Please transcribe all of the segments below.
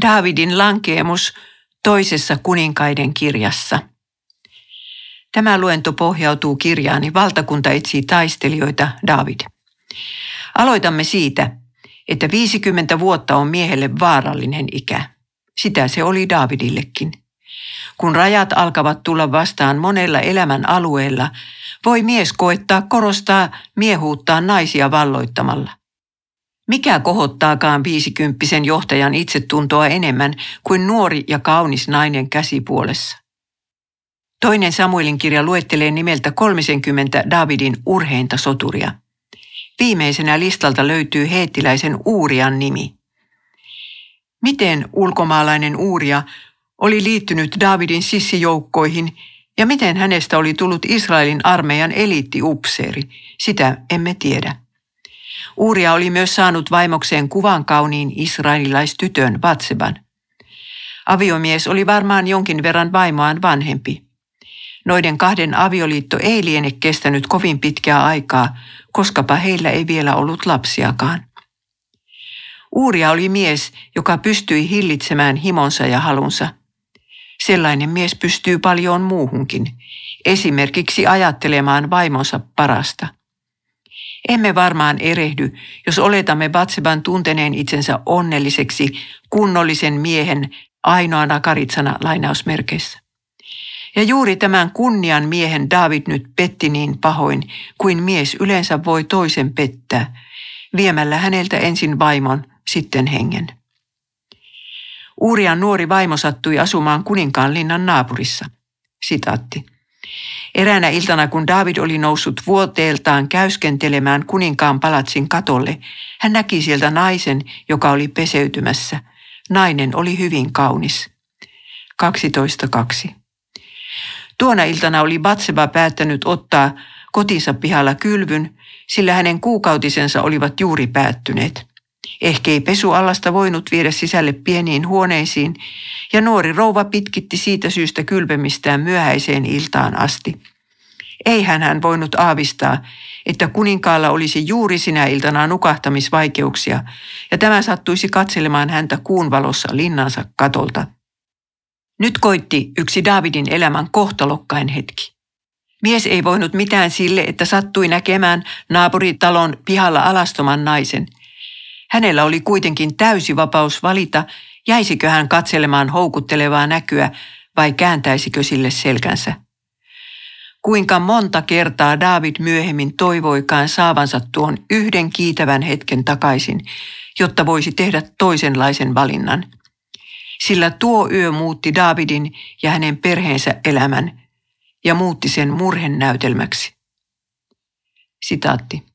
Daavidin lankeemus toisessa kuninkaiden kirjassa. Tämä luento pohjautuu kirjaani Valtakunta etsii taistelijoita David. Aloitamme siitä, että 50 vuotta on miehelle vaarallinen ikä. Sitä se oli Davidillekin. Kun rajat alkavat tulla vastaan monella elämän alueella, voi mies koettaa korostaa miehuuttaan naisia valloittamalla. Mikä kohottaakaan viisikymppisen johtajan itsetuntoa enemmän kuin nuori ja kaunis nainen käsipuolessa? Toinen Samuelin kirja luettelee nimeltä 30 Davidin urheinta soturia. Viimeisenä listalta löytyy heettiläisen Uurian nimi. Miten ulkomaalainen Uuria oli liittynyt Davidin sissijoukkoihin ja miten hänestä oli tullut Israelin armeijan eliittiupseeri, sitä emme tiedä. Uuria oli myös saanut vaimokseen kuvan kauniin israelilaistytön Batseban. Aviomies oli varmaan jonkin verran vaimoaan vanhempi. Noiden kahden avioliitto ei liene kestänyt kovin pitkää aikaa, koskapa heillä ei vielä ollut lapsiakaan. Uuria oli mies, joka pystyi hillitsemään himonsa ja halunsa. Sellainen mies pystyy paljon muuhunkin, esimerkiksi ajattelemaan vaimonsa parasta – emme varmaan erehdy, jos oletamme Batseban tunteneen itsensä onnelliseksi kunnollisen miehen ainoana karitsana lainausmerkeissä. Ja juuri tämän kunnian miehen David nyt petti niin pahoin, kuin mies yleensä voi toisen pettää, viemällä häneltä ensin vaimon, sitten hengen. Uurian nuori vaimo sattui asumaan kuninkaan linnan naapurissa. Sitaatti. Eräänä iltana, kun David oli noussut vuoteeltaan käyskentelemään kuninkaan palatsin katolle, hän näki sieltä naisen, joka oli peseytymässä. Nainen oli hyvin kaunis. 12.2. Tuona iltana oli Batseba päättänyt ottaa kotinsa pihalla kylvyn, sillä hänen kuukautisensa olivat juuri päättyneet. Ehkä ei pesuallasta voinut viedä sisälle pieniin huoneisiin, ja nuori rouva pitkitti siitä syystä kylpemistään myöhäiseen iltaan asti. Eihän hän voinut aavistaa, että kuninkaalla olisi juuri sinä iltana nukahtamisvaikeuksia, ja tämä sattuisi katselemaan häntä kuun valossa linnansa katolta. Nyt koitti yksi Davidin elämän kohtalokkain hetki. Mies ei voinut mitään sille, että sattui näkemään naapuritalon pihalla alastoman naisen – Hänellä oli kuitenkin täysi vapaus valita, jäisikö hän katselemaan houkuttelevaa näkyä vai kääntäisikö sille selkänsä. Kuinka monta kertaa David myöhemmin toivoikaan saavansa tuon yhden kiitävän hetken takaisin, jotta voisi tehdä toisenlaisen valinnan. Sillä tuo yö muutti Davidin ja hänen perheensä elämän ja muutti sen murhennäytelmäksi. Sitaatti.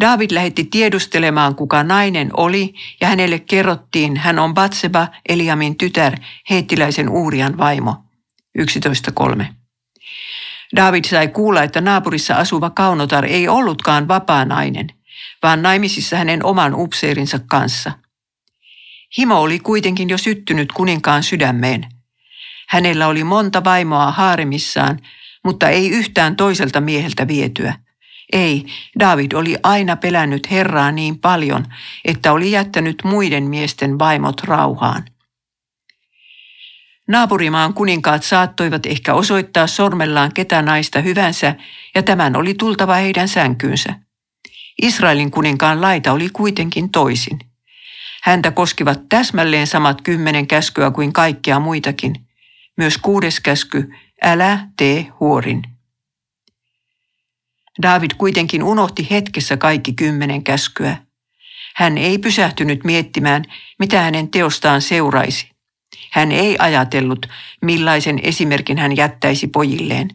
David lähetti tiedustelemaan, kuka nainen oli, ja hänelle kerrottiin, hän on Batseba, Eliamin tytär, heittiläisen Uurian vaimo. 11.3. David sai kuulla, että naapurissa asuva kaunotar ei ollutkaan vapaa nainen, vaan naimisissa hänen oman upseerinsa kanssa. Himo oli kuitenkin jo syttynyt kuninkaan sydämeen. Hänellä oli monta vaimoa haaremissaan, mutta ei yhtään toiselta mieheltä vietyä – ei, David oli aina pelännyt Herraa niin paljon, että oli jättänyt muiden miesten vaimot rauhaan. Naapurimaan kuninkaat saattoivat ehkä osoittaa sormellaan ketä naista hyvänsä, ja tämän oli tultava heidän sänkyynsä. Israelin kuninkaan laita oli kuitenkin toisin. Häntä koskivat täsmälleen samat kymmenen käskyä kuin kaikkia muitakin. Myös kuudes käsky, älä tee huorin. David kuitenkin unohti hetkessä kaikki kymmenen käskyä. Hän ei pysähtynyt miettimään, mitä hänen teostaan seuraisi. Hän ei ajatellut, millaisen esimerkin hän jättäisi pojilleen.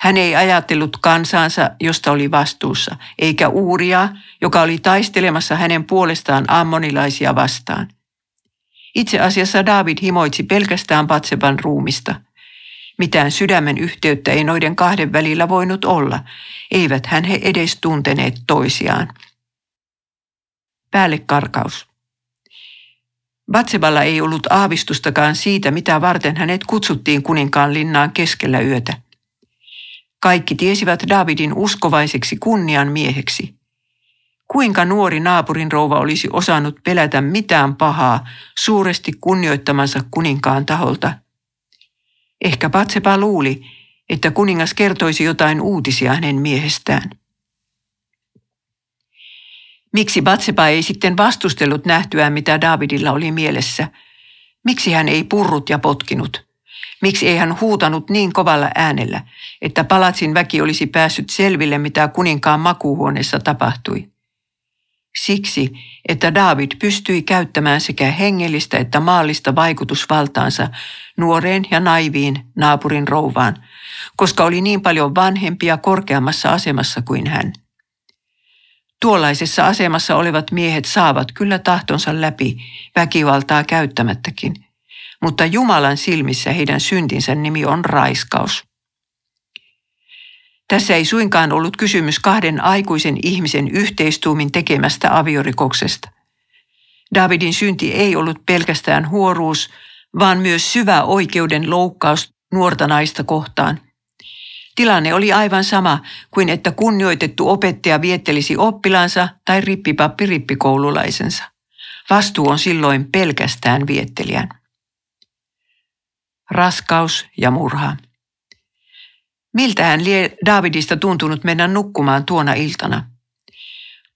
Hän ei ajatellut kansaansa, josta oli vastuussa, eikä Uuria, joka oli taistelemassa hänen puolestaan ammonilaisia vastaan. Itse asiassa David himoitsi pelkästään Patseban ruumista – mitään sydämen yhteyttä ei noiden kahden välillä voinut olla, eivät hän he edes tunteneet toisiaan. Päälle karkaus. Batseballa ei ollut aavistustakaan siitä, mitä varten hänet kutsuttiin kuninkaan linnaan keskellä yötä. Kaikki tiesivät Davidin uskovaiseksi kunnian mieheksi. Kuinka nuori naapurin rouva olisi osannut pelätä mitään pahaa suuresti kunnioittamansa kuninkaan taholta? Ehkä Patsepa luuli, että kuningas kertoisi jotain uutisia hänen miehestään. Miksi Batsepa ei sitten vastustellut nähtyään, mitä Davidilla oli mielessä? Miksi hän ei purrut ja potkinut? Miksi ei hän huutanut niin kovalla äänellä, että palatsin väki olisi päässyt selville, mitä kuninkaan makuuhuoneessa tapahtui? Siksi, että David pystyi käyttämään sekä hengellistä että maallista vaikutusvaltaansa nuoreen ja naiviin naapurin rouvaan, koska oli niin paljon vanhempia korkeammassa asemassa kuin hän. Tuollaisessa asemassa olevat miehet saavat kyllä tahtonsa läpi väkivaltaa käyttämättäkin, mutta Jumalan silmissä heidän syntinsä nimi on raiskaus. Tässä ei suinkaan ollut kysymys kahden aikuisen ihmisen yhteistuumin tekemästä aviorikoksesta. Davidin synti ei ollut pelkästään huoruus, vaan myös syvä oikeuden loukkaus nuorta naista kohtaan – Tilanne oli aivan sama kuin että kunnioitettu opettaja viettelisi oppilaansa tai rippipappi rippikoululaisensa. Vastuu on silloin pelkästään viettelijän. Raskaus ja murha. Miltä hän lie Davidista tuntunut mennä nukkumaan tuona iltana?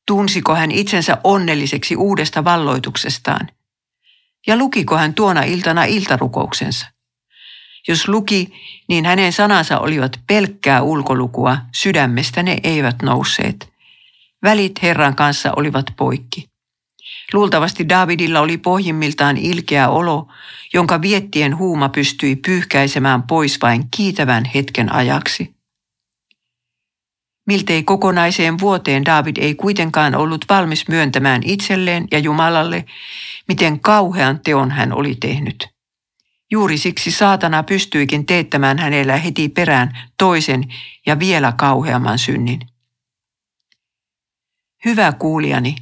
Tunsiko hän itsensä onnelliseksi uudesta valloituksestaan? Ja lukiko hän tuona iltana iltarukouksensa? Jos luki, niin hänen sanansa olivat pelkkää ulkolukua, sydämestä ne eivät nousseet. Välit Herran kanssa olivat poikki. Luultavasti Davidilla oli pohjimmiltaan ilkeä olo, jonka viettien huuma pystyi pyyhkäisemään pois vain kiitävän hetken ajaksi. Miltei kokonaiseen vuoteen David ei kuitenkaan ollut valmis myöntämään itselleen ja Jumalalle, miten kauhean teon hän oli tehnyt. Juuri siksi saatana pystyikin teettämään hänellä heti perään toisen ja vielä kauheamman synnin. Hyvä kuulijani,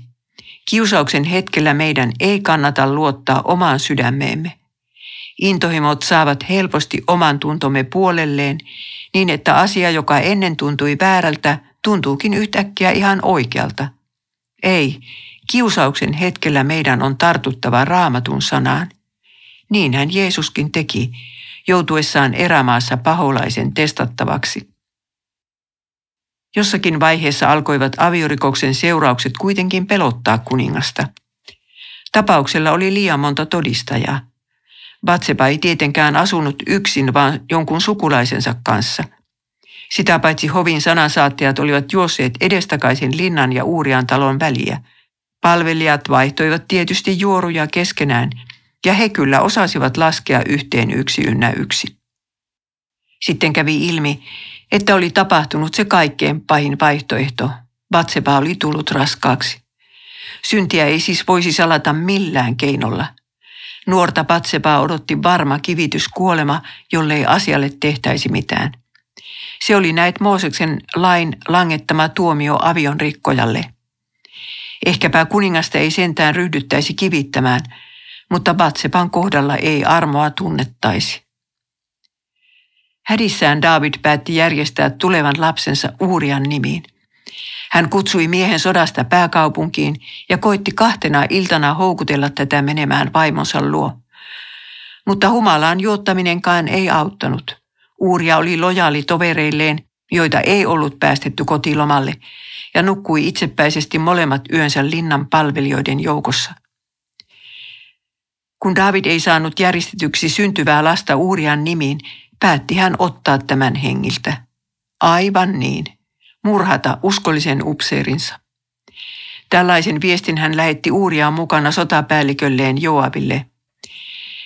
kiusauksen hetkellä meidän ei kannata luottaa omaan sydämeemme. Intohimot saavat helposti oman tuntomme puolelleen niin, että asia, joka ennen tuntui väärältä, tuntuukin yhtäkkiä ihan oikealta. Ei, kiusauksen hetkellä meidän on tartuttava raamatun sanaan – Niinhän Jeesuskin teki, joutuessaan erämaassa paholaisen testattavaksi. Jossakin vaiheessa alkoivat aviorikoksen seuraukset kuitenkin pelottaa kuningasta. Tapauksella oli liian monta todistajaa. Batseba ei tietenkään asunut yksin, vaan jonkun sukulaisensa kanssa. Sitä paitsi hovin sanansaattajat olivat juosseet edestakaisin linnan ja Uurian talon väliä. Palvelijat vaihtoivat tietysti juoruja keskenään – ja he kyllä osasivat laskea yhteen yksi ynnä yksi. Sitten kävi ilmi, että oli tapahtunut se kaikkein pahin vaihtoehto. Batseba oli tullut raskaaksi. Syntiä ei siis voisi salata millään keinolla. Nuorta Batsebaa odotti varma kivityskuolema, jollei asialle tehtäisi mitään. Se oli näet Mooseksen lain langettama tuomio avion rikkojalle. Ehkäpä kuningasta ei sentään ryhdyttäisi kivittämään – mutta Batsepan kohdalla ei armoa tunnettaisi. Hädissään David päätti järjestää tulevan lapsensa Uurian nimiin. Hän kutsui miehen sodasta pääkaupunkiin ja koitti kahtena iltana houkutella tätä menemään vaimonsa luo. Mutta humalaan juottaminenkaan ei auttanut. Uuria oli lojaali tovereilleen, joita ei ollut päästetty kotilomalle, ja nukkui itsepäisesti molemmat yönsä linnan palvelijoiden joukossa. Kun David ei saanut järjestetyksi syntyvää lasta Uurian nimiin, päätti hän ottaa tämän hengiltä. Aivan niin, murhata uskollisen upseerinsa. Tällaisen viestin hän lähetti Uuriaan mukana sotapäällikölleen Joaville.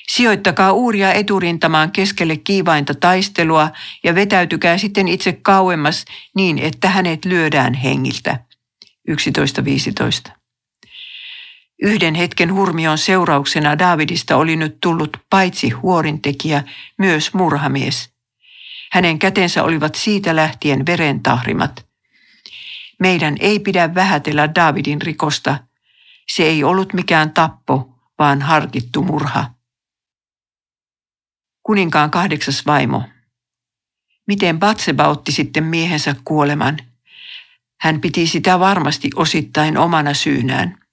Sijoittakaa Uuria eturintamaan keskelle kiivainta taistelua ja vetäytykää sitten itse kauemmas niin, että hänet lyödään hengiltä. 11.15. Yhden hetken hurmion seurauksena Davidista oli nyt tullut paitsi huorintekijä, myös murhamies. Hänen kätensä olivat siitä lähtien verentahrimat. Meidän ei pidä vähätellä Davidin rikosta. Se ei ollut mikään tappo, vaan harkittu murha. Kuninkaan kahdeksas vaimo. Miten Batseba otti sitten miehensä kuoleman? Hän piti sitä varmasti osittain omana syynään.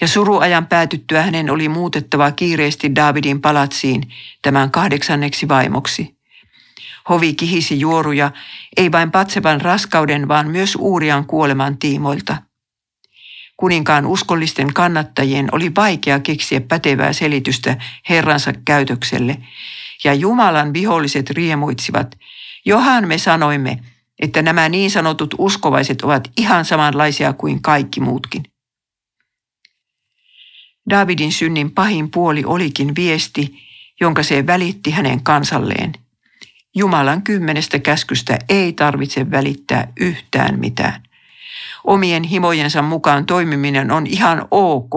Ja suruajan päätyttyä hänen oli muutettava kiireesti Davidin palatsiin tämän kahdeksanneksi vaimoksi. Hovi kihisi juoruja, ei vain Patsevan raskauden, vaan myös Uurian kuoleman tiimoilta. Kuninkaan uskollisten kannattajien oli vaikea keksiä pätevää selitystä herransa käytökselle, ja Jumalan viholliset riemuitsivat. Johan me sanoimme, että nämä niin sanotut uskovaiset ovat ihan samanlaisia kuin kaikki muutkin. Davidin synnin pahin puoli olikin viesti, jonka se välitti hänen kansalleen. Jumalan kymmenestä käskystä ei tarvitse välittää yhtään mitään. Omien himojensa mukaan toimiminen on ihan ok,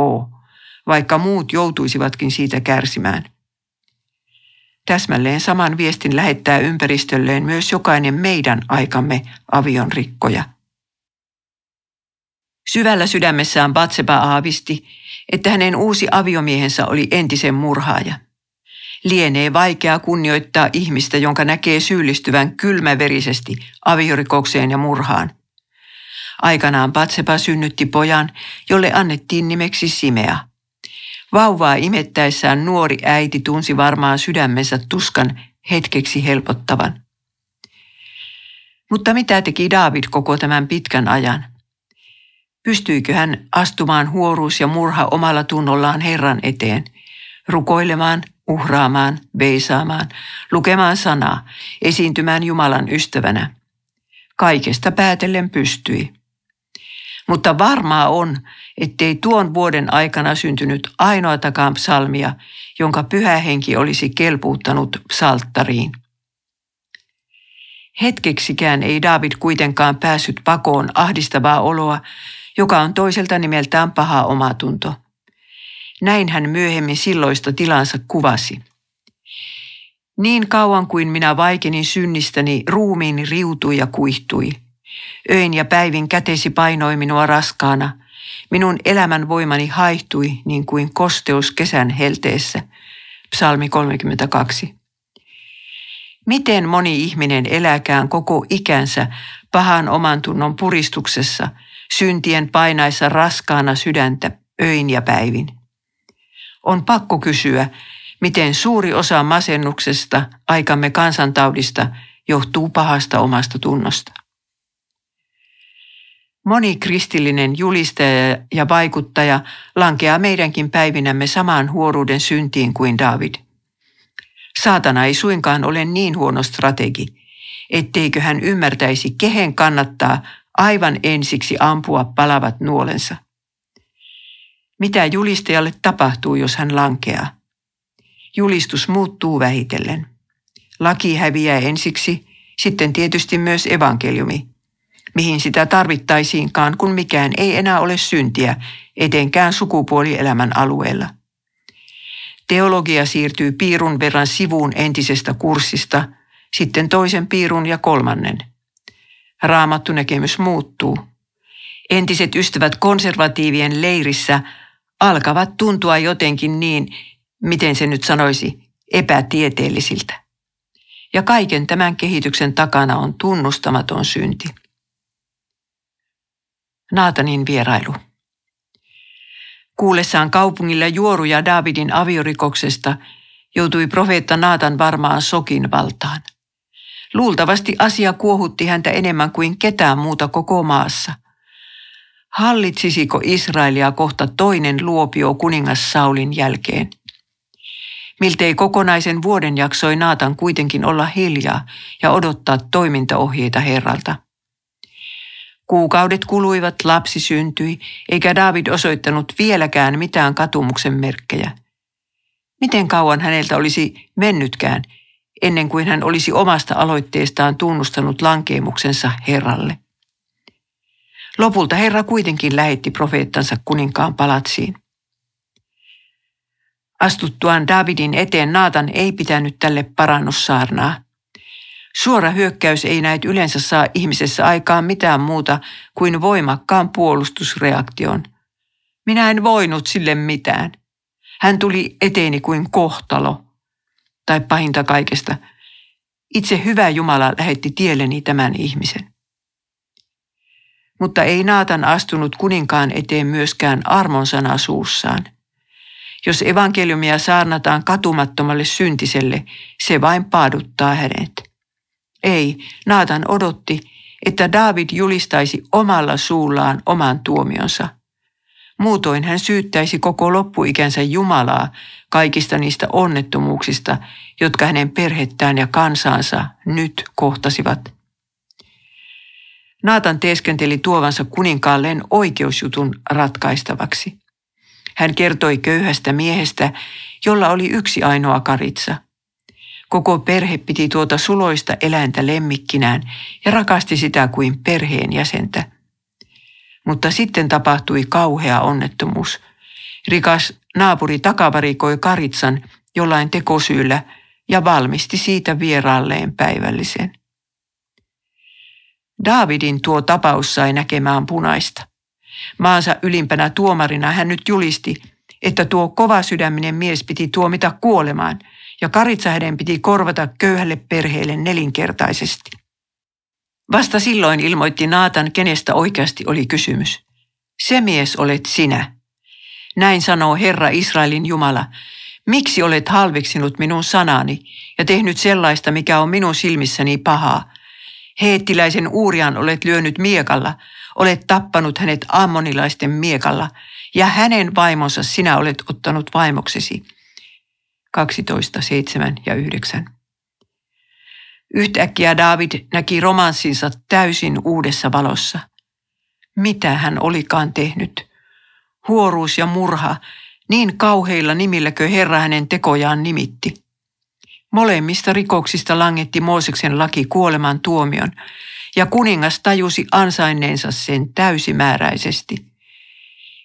vaikka muut joutuisivatkin siitä kärsimään. Täsmälleen saman viestin lähettää ympäristölleen myös jokainen meidän aikamme avion rikkoja. Syvällä sydämessään Batseba aavisti, että hänen uusi aviomiehensä oli entisen murhaaja. Lienee vaikea kunnioittaa ihmistä, jonka näkee syyllistyvän kylmäverisesti aviorikokseen ja murhaan. Aikanaan Batseba synnytti pojan, jolle annettiin nimeksi Simea. Vauvaa imettäessään nuori äiti tunsi varmaan sydämensä tuskan hetkeksi helpottavan. Mutta mitä teki David koko tämän pitkän ajan? Pystyykö hän astumaan huoruus ja murha omalla tunnollaan Herran eteen, rukoilemaan, uhraamaan, veisaamaan, lukemaan sanaa, esiintymään Jumalan ystävänä? Kaikesta päätellen pystyi. Mutta varmaa on, ettei tuon vuoden aikana syntynyt ainoatakaan psalmia, jonka pyhä henki olisi kelpuuttanut psalttariin. Hetkeksikään ei David kuitenkaan päässyt pakoon ahdistavaa oloa, joka on toiselta nimeltään paha omatunto. Näin hän myöhemmin silloista tilansa kuvasi. Niin kauan kuin minä vaikenin synnistäni, ruumiini riutui ja kuihtui. Öin ja päivin kätesi painoi minua raskaana. Minun elämän voimani haihtui niin kuin kosteus kesän helteessä. Psalmi 32. Miten moni ihminen eläkään koko ikänsä pahan oman tunnon puristuksessa, syntien painaissa raskaana sydäntä öin ja päivin? On pakko kysyä, miten suuri osa masennuksesta, aikamme kansantaudista, johtuu pahasta omasta tunnosta. Moni kristillinen julistaja ja vaikuttaja lankeaa meidänkin päivinämme samaan huoruuden syntiin kuin David. Saatana ei suinkaan ole niin huono strategi, etteikö hän ymmärtäisi, kehen kannattaa aivan ensiksi ampua palavat nuolensa. Mitä julistajalle tapahtuu, jos hän lankeaa? Julistus muuttuu vähitellen. Laki häviää ensiksi, sitten tietysti myös evankeliumi – mihin sitä tarvittaisiinkaan, kun mikään ei enää ole syntiä, etenkään sukupuolielämän alueella. Teologia siirtyy piirun verran sivuun entisestä kurssista, sitten toisen piirun ja kolmannen. Raamattu näkemys muuttuu. Entiset ystävät konservatiivien leirissä alkavat tuntua jotenkin niin, miten se nyt sanoisi, epätieteellisiltä. Ja kaiken tämän kehityksen takana on tunnustamaton synti. Naatanin vierailu. Kuullessaan kaupungilla juoruja Davidin aviorikoksesta joutui profeetta Naatan varmaan sokin valtaan. Luultavasti asia kuohutti häntä enemmän kuin ketään muuta koko maassa. Hallitsisiko Israelia kohta toinen luopio kuningas Saulin jälkeen? Miltei kokonaisen vuoden jaksoi Naatan kuitenkin olla hiljaa ja odottaa toimintaohjeita Herralta. Kuukaudet kuluivat, lapsi syntyi, eikä David osoittanut vieläkään mitään katumuksen merkkejä. Miten kauan häneltä olisi mennytkään, ennen kuin hän olisi omasta aloitteestaan tunnustanut lankeemuksensa Herralle? Lopulta Herra kuitenkin lähetti profeettansa kuninkaan palatsiin. Astuttuaan Davidin eteen Naatan ei pitänyt tälle parannussaarnaa. Suora hyökkäys ei näet yleensä saa ihmisessä aikaan mitään muuta kuin voimakkaan puolustusreaktion. Minä en voinut sille mitään. Hän tuli eteeni kuin kohtalo. Tai pahinta kaikesta, itse hyvä Jumala lähetti tielleni tämän ihmisen. Mutta ei Naatan astunut kuninkaan eteen myöskään armonsana suussaan. Jos evankeliumia saarnataan katumattomalle syntiselle, se vain paaduttaa hänet. Ei, Naatan odotti, että David julistaisi omalla suullaan oman tuomionsa. Muutoin hän syyttäisi koko loppuikänsä Jumalaa kaikista niistä onnettomuuksista, jotka hänen perhettään ja kansaansa nyt kohtasivat. Naatan teeskenteli tuovansa kuninkaalleen oikeusjutun ratkaistavaksi. Hän kertoi köyhästä miehestä, jolla oli yksi ainoa karitsa. Koko perhe piti tuota suloista eläintä lemmikkinään ja rakasti sitä kuin perheen jäsentä. Mutta sitten tapahtui kauhea onnettomuus. Rikas naapuri takavarikoi karitsan jollain tekosyyllä ja valmisti siitä vieraalleen päivällisen. Daavidin tuo tapaus sai näkemään punaista. Maansa ylimpänä tuomarina hän nyt julisti, että tuo kova sydäminen mies piti tuomita kuolemaan ja karitsa hänen piti korvata köyhälle perheelle nelinkertaisesti. Vasta silloin ilmoitti Naatan, kenestä oikeasti oli kysymys. Se mies olet sinä. Näin sanoo Herra Israelin Jumala. Miksi olet halveksinut minun sanani ja tehnyt sellaista, mikä on minun silmissäni pahaa? Heettiläisen Uurian olet lyönyt miekalla, olet tappanut hänet ammonilaisten miekalla, ja hänen vaimonsa sinä olet ottanut vaimoksesi. 12, 7 ja 9. Yhtäkkiä David näki romanssinsa täysin uudessa valossa. Mitä hän olikaan tehnyt? Huoruus ja murha, niin kauheilla nimilläkö Herra hänen tekojaan nimitti. Molemmista rikoksista langetti Mooseksen laki kuoleman tuomion, ja kuningas tajusi ansainneensa sen täysimääräisesti.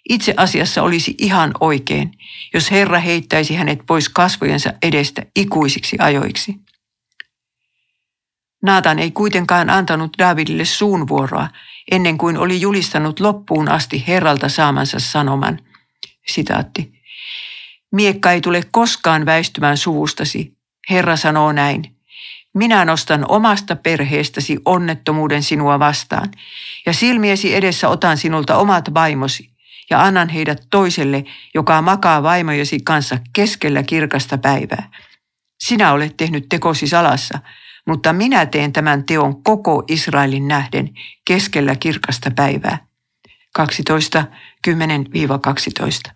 Itse asiassa olisi ihan oikein, jos Herra heittäisi hänet pois kasvojensa edestä ikuisiksi ajoiksi. Naatan ei kuitenkaan antanut Davidille suunvuoroa ennen kuin oli julistanut loppuun asti Herralta saamansa sanoman. Sitaatti. Miekka ei tule koskaan väistymään suvustasi. Herra sanoo näin. Minä nostan omasta perheestäsi onnettomuuden sinua vastaan, ja silmiesi edessä otan sinulta omat vaimosi, ja annan heidät toiselle, joka makaa vaimojesi kanssa keskellä kirkasta päivää. Sinä olet tehnyt tekosi salassa, mutta minä teen tämän teon koko Israelin nähden keskellä kirkasta päivää. 12, 10-12.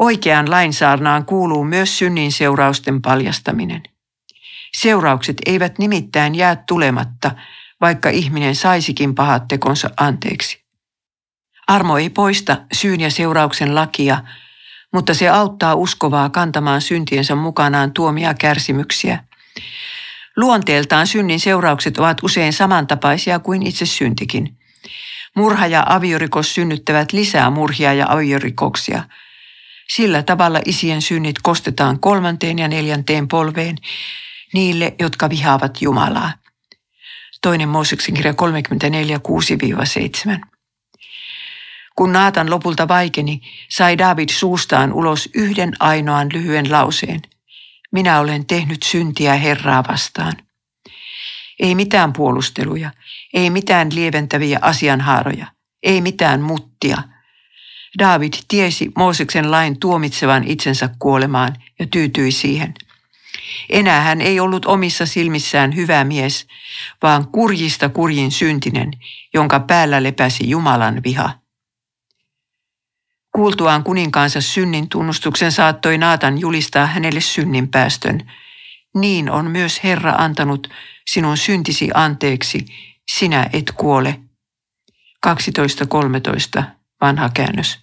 Oikeaan lainsaarnaan kuuluu myös synnin seurausten paljastaminen. Seuraukset eivät nimittäin jää tulematta, vaikka ihminen saisikin pahat tekonsa anteeksi. Armo ei poista syyn ja seurauksen lakia, mutta se auttaa uskovaa kantamaan syntiensä mukanaan tuomia kärsimyksiä. Luonteeltaan synnin seuraukset ovat usein samantapaisia kuin itse syntikin. Murha ja aviorikos synnyttävät lisää murhia ja aviorikoksia. Sillä tavalla isien synnit kostetaan kolmanteen ja neljänteen polveen niille, jotka vihaavat Jumalaa. Toinen Mooseksen kirja 34, 6-7. Kun Naatan lopulta vaikeni, sai David suustaan ulos yhden ainoan lyhyen lauseen – minä olen tehnyt syntiä Herraa vastaan. Ei mitään puolusteluja, ei mitään lieventäviä asianhaaroja, ei mitään muttia. David tiesi Mooseksen lain tuomitsevan itsensä kuolemaan ja tyytyi siihen. Enää hän ei ollut omissa silmissään hyvä mies, vaan kurjista kurjin syntinen, jonka päällä lepäsi Jumalan viha. Kuultuaan kuninkaansa synnin tunnustuksen saattoi Naatan julistaa hänelle synnin päästön. Niin on myös Herra antanut sinun syntisi anteeksi, sinä et kuole. 12.13. Vanha käännös.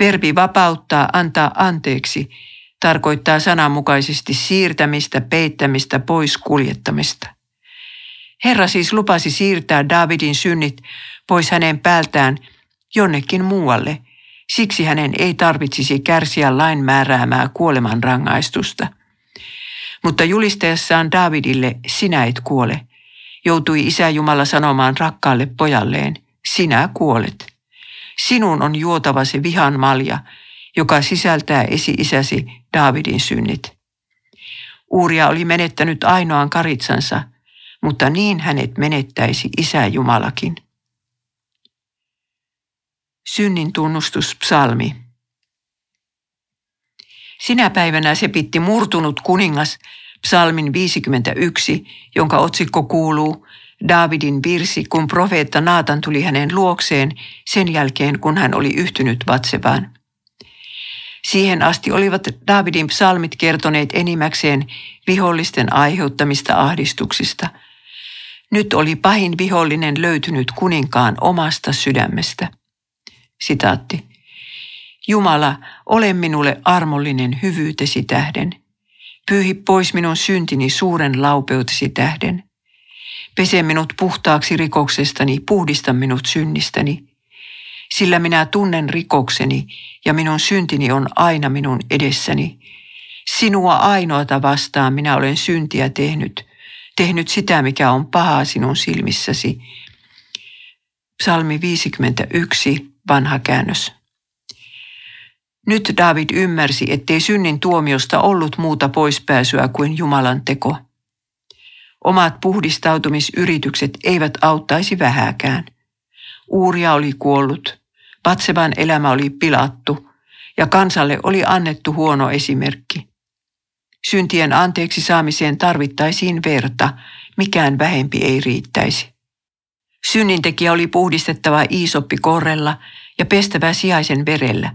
Verbi vapauttaa, antaa anteeksi, tarkoittaa sananmukaisesti siirtämistä, peittämistä, pois kuljettamista. Herra siis lupasi siirtää Davidin synnit pois hänen päältään jonnekin muualle – Siksi hänen ei tarvitsisi kärsiä lain määräämää kuolemanrangaistusta. Mutta julistaessaan Davidille, sinä et kuole, joutui Isä Jumala sanomaan rakkaalle pojalleen, sinä kuolet. Sinun on juotava se vihan malja, joka sisältää esi-isäsi Davidin synnit. Uuria oli menettänyt ainoan karitsansa, mutta niin hänet menettäisi Isä Jumalakin. Synnin tunnustuspsalmi. Sinä päivänä se pitti murtunut kuningas, psalmin 51, jonka otsikko kuuluu Davidin virsi, kun profeetta Naatan tuli hänen luokseen sen jälkeen, kun hän oli yhtynyt Vatsevaan. Siihen asti olivat Davidin psalmit kertoneet enimmäkseen vihollisten aiheuttamista ahdistuksista. Nyt oli pahin vihollinen löytynyt kuninkaan omasta sydämestä. Sitaatti. Jumala, ole minulle armollinen hyvyytesi tähden. Pyyhi pois minun syntini suuren laupeutesi tähden. Pese minut puhtaaksi rikoksestani, puhdista minut synnistäni. Sillä minä tunnen rikokseni ja minun syntini on aina minun edessäni. Sinua ainoata vastaan minä olen syntiä tehnyt, tehnyt sitä, mikä on pahaa sinun silmissäsi. Psalmi 51, vanha käännös. Nyt David ymmärsi, ettei synnin tuomiosta ollut muuta poispääsyä kuin Jumalan teko. Omat puhdistautumisyritykset eivät auttaisi vähäkään. Uuria oli kuollut, Patseban elämä oli pilattu ja kansalle oli annettu huono esimerkki. Syntien anteeksi saamiseen tarvittaisiin verta, mikään vähempi ei riittäisi. Synnintekijä oli puhdistettava iisoppi korrella ja pestävä sijaisen verellä.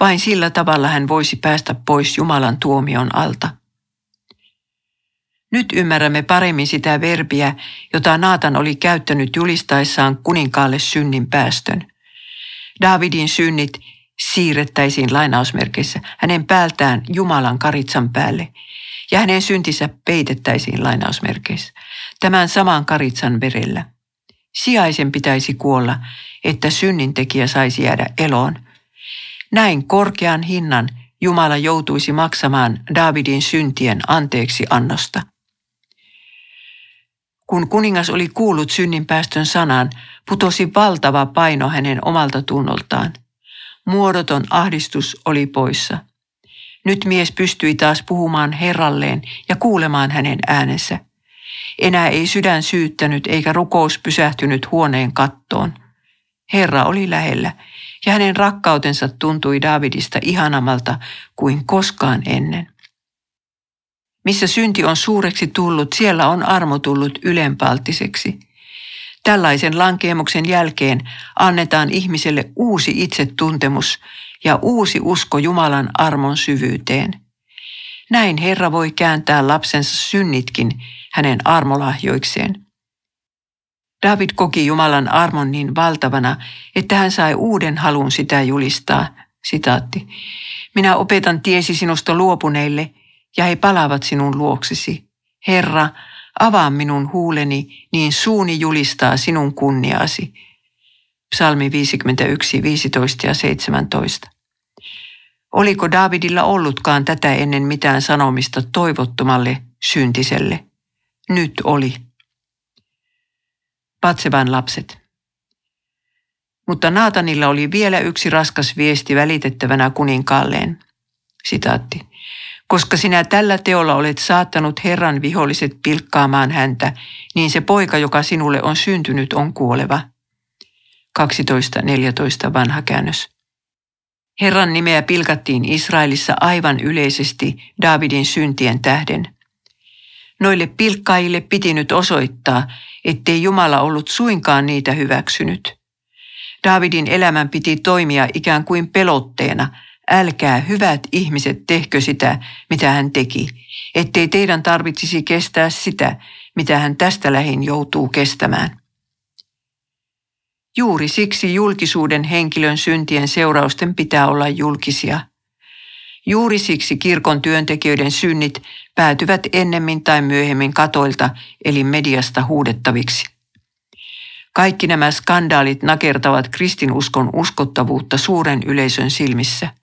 Vain sillä tavalla hän voisi päästä pois Jumalan tuomion alta. Nyt ymmärrämme paremmin sitä verbiä, jota Naatan oli käyttänyt julistaessaan kuninkaalle synnin päästön. Davidin synnit siirrettäisiin lainausmerkeissä hänen päältään Jumalan karitsan päälle ja hänen syntinsä peitettäisiin lainausmerkeissä tämän saman karitsan verellä. Sijaisen pitäisi kuolla, että synnintekijä saisi jäädä eloon. Näin korkean hinnan Jumala joutuisi maksamaan Davidin syntien anteeksi annosta. Kun kuningas oli kuullut synninpäästön sanan, putosi valtava paino hänen omalta tunnoltaan. Muodoton ahdistus oli poissa. Nyt mies pystyi taas puhumaan Herralleen ja kuulemaan hänen äänensä. Enää ei sydän syyttänyt eikä rukous pysähtynyt huoneen kattoon. Herra oli lähellä ja hänen rakkautensa tuntui Davidista ihanamalta kuin koskaan ennen. Missä synti on suureksi tullut, siellä on armo tullut ylenpalttiseksi. Tällaisen lankeemuksen jälkeen annetaan ihmiselle uusi itsetuntemus ja uusi usko Jumalan armon syvyyteen. Näin Herra voi kääntää lapsensa synnitkin hänen armolahjoikseen. David koki Jumalan armon niin valtavana, että hän sai uuden halun sitä julistaa. Sitaatti. Minä opetan tiesi sinusta luopuneille – ja he palaavat sinun luoksesi. Herra, avaa minun huuleni, niin suuni julistaa sinun kunniaasi. Psalmi 51, 15 ja 17. Oliko Davidilla ollutkaan tätä ennen mitään sanomista toivottomalle syntiselle? Nyt oli. Patseban lapset. Mutta Naatanilla oli vielä yksi raskas viesti välitettävänä kuninkaalleen. Sitaatti koska sinä tällä teolla olet saattanut Herran viholliset pilkkaamaan häntä, niin se poika, joka sinulle on syntynyt, on kuoleva. 12.14 vanha käännös. Herran nimeä pilkattiin Israelissa aivan yleisesti Davidin syntien tähden. Noille pilkkaajille piti nyt osoittaa, ettei Jumala ollut suinkaan niitä hyväksynyt. Davidin elämän piti toimia ikään kuin pelotteena – älkää hyvät ihmiset tehkö sitä, mitä hän teki, ettei teidän tarvitsisi kestää sitä, mitä hän tästä lähin joutuu kestämään. Juuri siksi julkisuuden henkilön syntien seurausten pitää olla julkisia. Juuri siksi kirkon työntekijöiden synnit päätyvät ennemmin tai myöhemmin katoilta eli mediasta huudettaviksi. Kaikki nämä skandaalit nakertavat kristinuskon uskottavuutta suuren yleisön silmissä –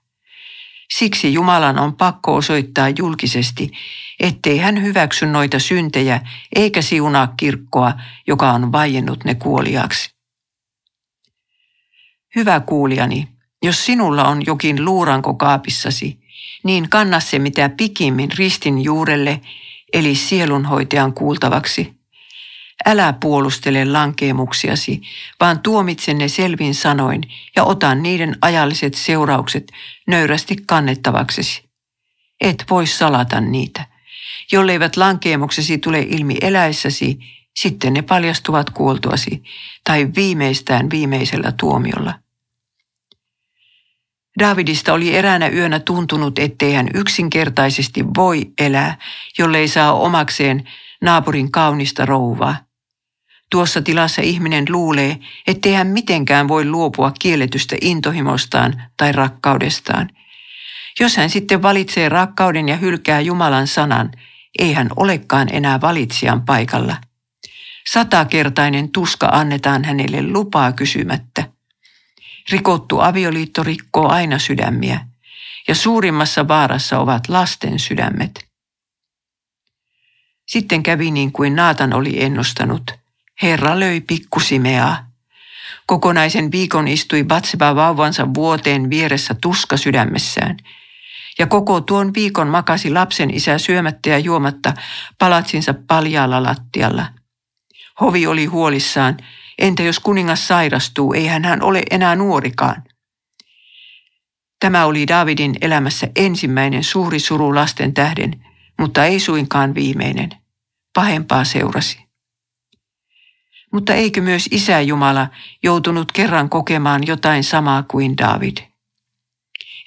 Siksi Jumalan on pakko osoittaa julkisesti, ettei hän hyväksy noita syntejä eikä siunaa kirkkoa, joka on vaiennut ne kuoliaksi. Hyvä kuulijani, jos sinulla on jokin luuranko kaapissasi, niin kanna se mitä pikimmin ristin juurelle, eli sielunhoitajan kuultavaksi. älä puolustele lankeemuksiasi, vaan tuomitse ne selvin sanoin ja ota niiden ajalliset seuraukset nöyrästi kannettavaksesi. Et voi salata niitä. Jolleivät lankeemuksesi tule ilmi eläessäsi, sitten ne paljastuvat kuoltuasi tai viimeistään viimeisellä tuomiolla. Davidista oli eräänä yönä tuntunut, ettei hän yksinkertaisesti voi elää, jollei saa omakseen naapurin kaunista rouvaa. Tuossa tilassa ihminen luulee, ettei hän mitenkään voi luopua kielletystä intohimostaan tai rakkaudestaan. Jos hän sitten valitsee rakkauden ja hylkää Jumalan sanan, ei hän olekaan enää valitsijan paikalla. Satakertainen tuska annetaan hänelle lupaa kysymättä. Rikottu avioliitto rikkoo aina sydämiä, ja suurimmassa vaarassa ovat lasten sydämet. Sitten kävi niin kuin Naatan oli ennustanut. Herra löi pikkusimeaa. Kokonaisen viikon istui Batseba vauvansa vuoteen vieressä tuska sydämessään. Ja koko tuon viikon makasi lapsen isä syömättä ja juomatta palatsinsa paljaalla lattialla. Hovi oli huolissaan, entä jos kuningas sairastuu, eihän hän ole enää nuorikaan. Tämä oli Davidin elämässä ensimmäinen suuri suru lasten tähden, mutta ei suinkaan viimeinen. Pahempaa seurasi. Mutta eikö myös Isä Jumala joutunut kerran kokemaan jotain samaa kuin David?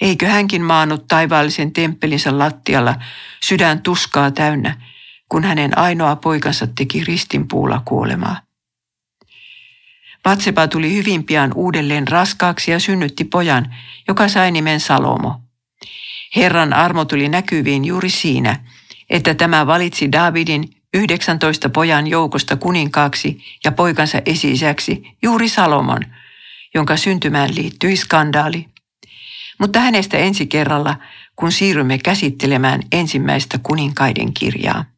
Eikö hänkin maannut taivaallisen temppelinsä lattialla sydän tuskaa täynnä, kun hänen ainoa poikansa teki ristinpuulla kuolemaa? Vatseba tuli hyvin pian uudelleen raskaaksi ja synnytti pojan, joka sai nimen Salomo. Herran armo tuli näkyviin juuri siinä, että tämä valitsi Davidin 19 pojan joukosta kuninkaaksi ja poikansa esisäksi juuri Salomon, jonka syntymään liittyi skandaali. Mutta hänestä ensi kerralla, kun siirrymme käsittelemään ensimmäistä kuninkaiden kirjaa.